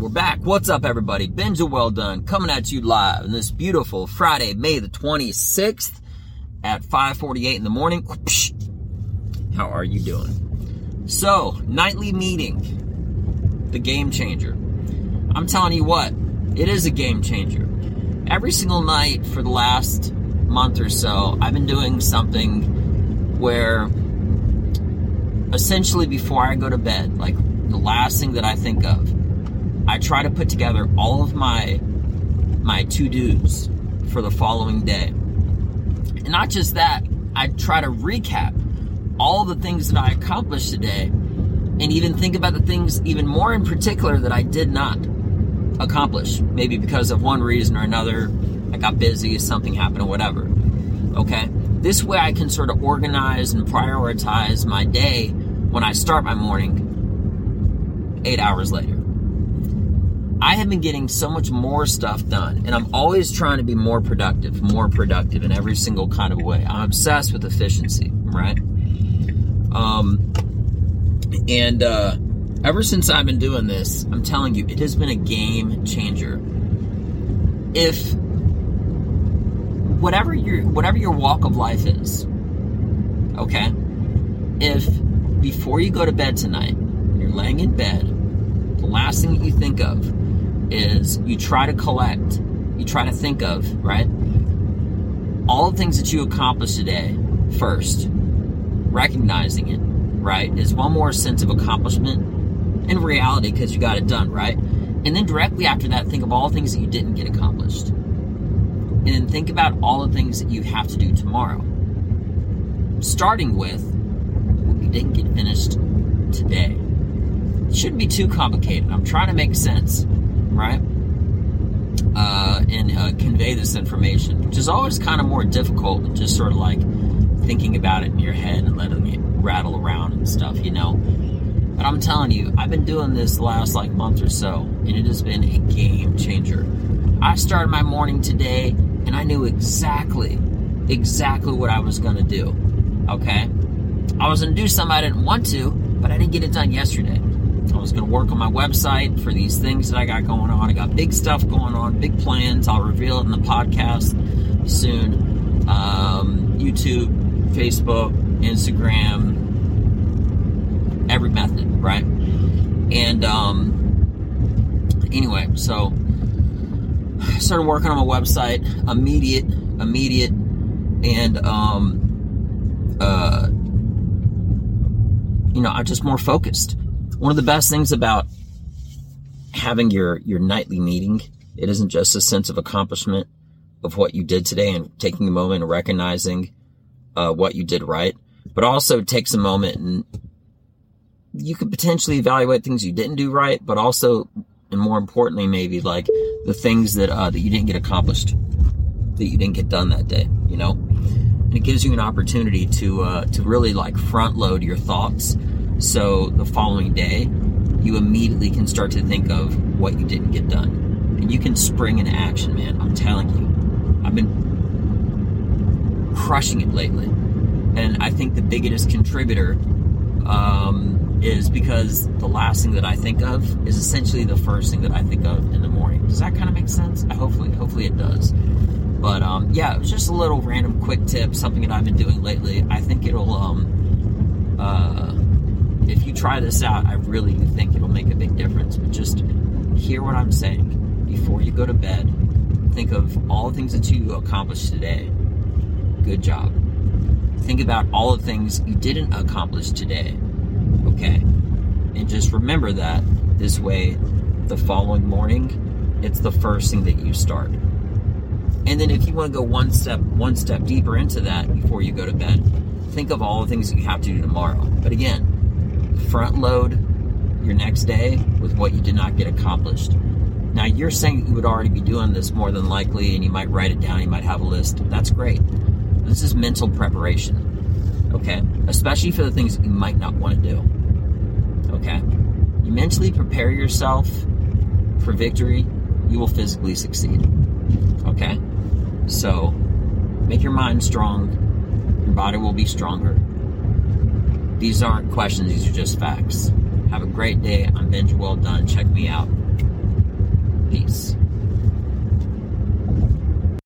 We're back. What's up, everybody? Benji Well Done coming at you live on this beautiful Friday, May the 26th at 5:48 in the morning. How are you doing? So, nightly meeting, the game changer. I'm telling you what, it is a game changer. Every single night for the last month or so, I've been doing something where essentially before I go to bed, like the last thing that I think of, I try to put together all of my my to-dos for the following day. And not just that, I try to recap all the things that I accomplished today and even think about the things even more in particular that I did not accomplish. Maybe because of one reason or another, I got busy, something happened or whatever. Okay? This way I can sort of organize and prioritize my day when I start my morning 8 hours later. I have been getting so much more stuff done, and I'm always trying to be more productive, more productive in every single kind of way. I'm obsessed with efficiency, right? Um, and uh, ever since I've been doing this, I'm telling you, it has been a game changer. If whatever your whatever your walk of life is, okay, if before you go to bed tonight, you're laying in bed, the last thing that you think of is you try to collect, you try to think of, right? All the things that you accomplished today first, recognizing it, right, is one more sense of accomplishment in reality because you got it done, right? And then directly after that, think of all the things that you didn't get accomplished. And then think about all the things that you have to do tomorrow. Starting with what you didn't get finished today. It shouldn't be too complicated. I'm trying to make sense right? Uh, and uh, convey this information, which is always kind of more difficult than just sort of like thinking about it in your head and letting it rattle around and stuff, you know. But I'm telling you, I've been doing this last like month or so, and it has been a game changer. I started my morning today, and I knew exactly, exactly what I was going to do. Okay, I was going to do something I didn't want to, but I didn't get it done yesterday. I was going to work on my website for these things that I got going on. I got big stuff going on, big plans. I'll reveal it in the podcast soon. Um, YouTube, Facebook, Instagram, every method, right? And um, anyway, so I started working on my website, immediate, immediate, and um, uh, you know, I'm just more focused one of the best things about having your your nightly meeting it isn't just a sense of accomplishment of what you did today and taking a moment and recognizing uh, what you did right but also takes a moment and you could potentially evaluate things you didn't do right but also and more importantly maybe like the things that uh, that you didn't get accomplished that you didn't get done that day you know? And it gives you an opportunity to uh, to really like front load your thoughts so the following day, you immediately can start to think of what you didn't get done. And you can spring into action, man. I'm telling you. I've been crushing it lately. And I think the biggest contributor um, is because the last thing that I think of is essentially the first thing that I think of in the morning. Does that kind of make sense? Hopefully, hopefully it does. But um, yeah, it was just a little random quick tip, something that I've been doing lately. I think it'll um, uh, if you try this out, I really think it'll make a big difference. But just hear what I'm saying before you go to bed. Think of all the things that you accomplished today. Good job. Think about all the things you didn't accomplish today. Okay? And just remember that this way, the following morning, it's the first thing that you start. And then if you want to go one step one step deeper into that before you go to bed, think of all the things that you have to do tomorrow. But again, front load your next day with what you did not get accomplished. Now, you're saying you would already be doing this more than likely, and you might write it down, you might have a list. That's great. This is mental preparation, okay? Especially for the things that you might not want to do, okay? You mentally prepare yourself for victory, you will physically succeed, okay? So, make your mind strong, your body will be stronger these aren't questions, these are just facts. Have a great day. I'm Benji Well Done. Check me out. Peace.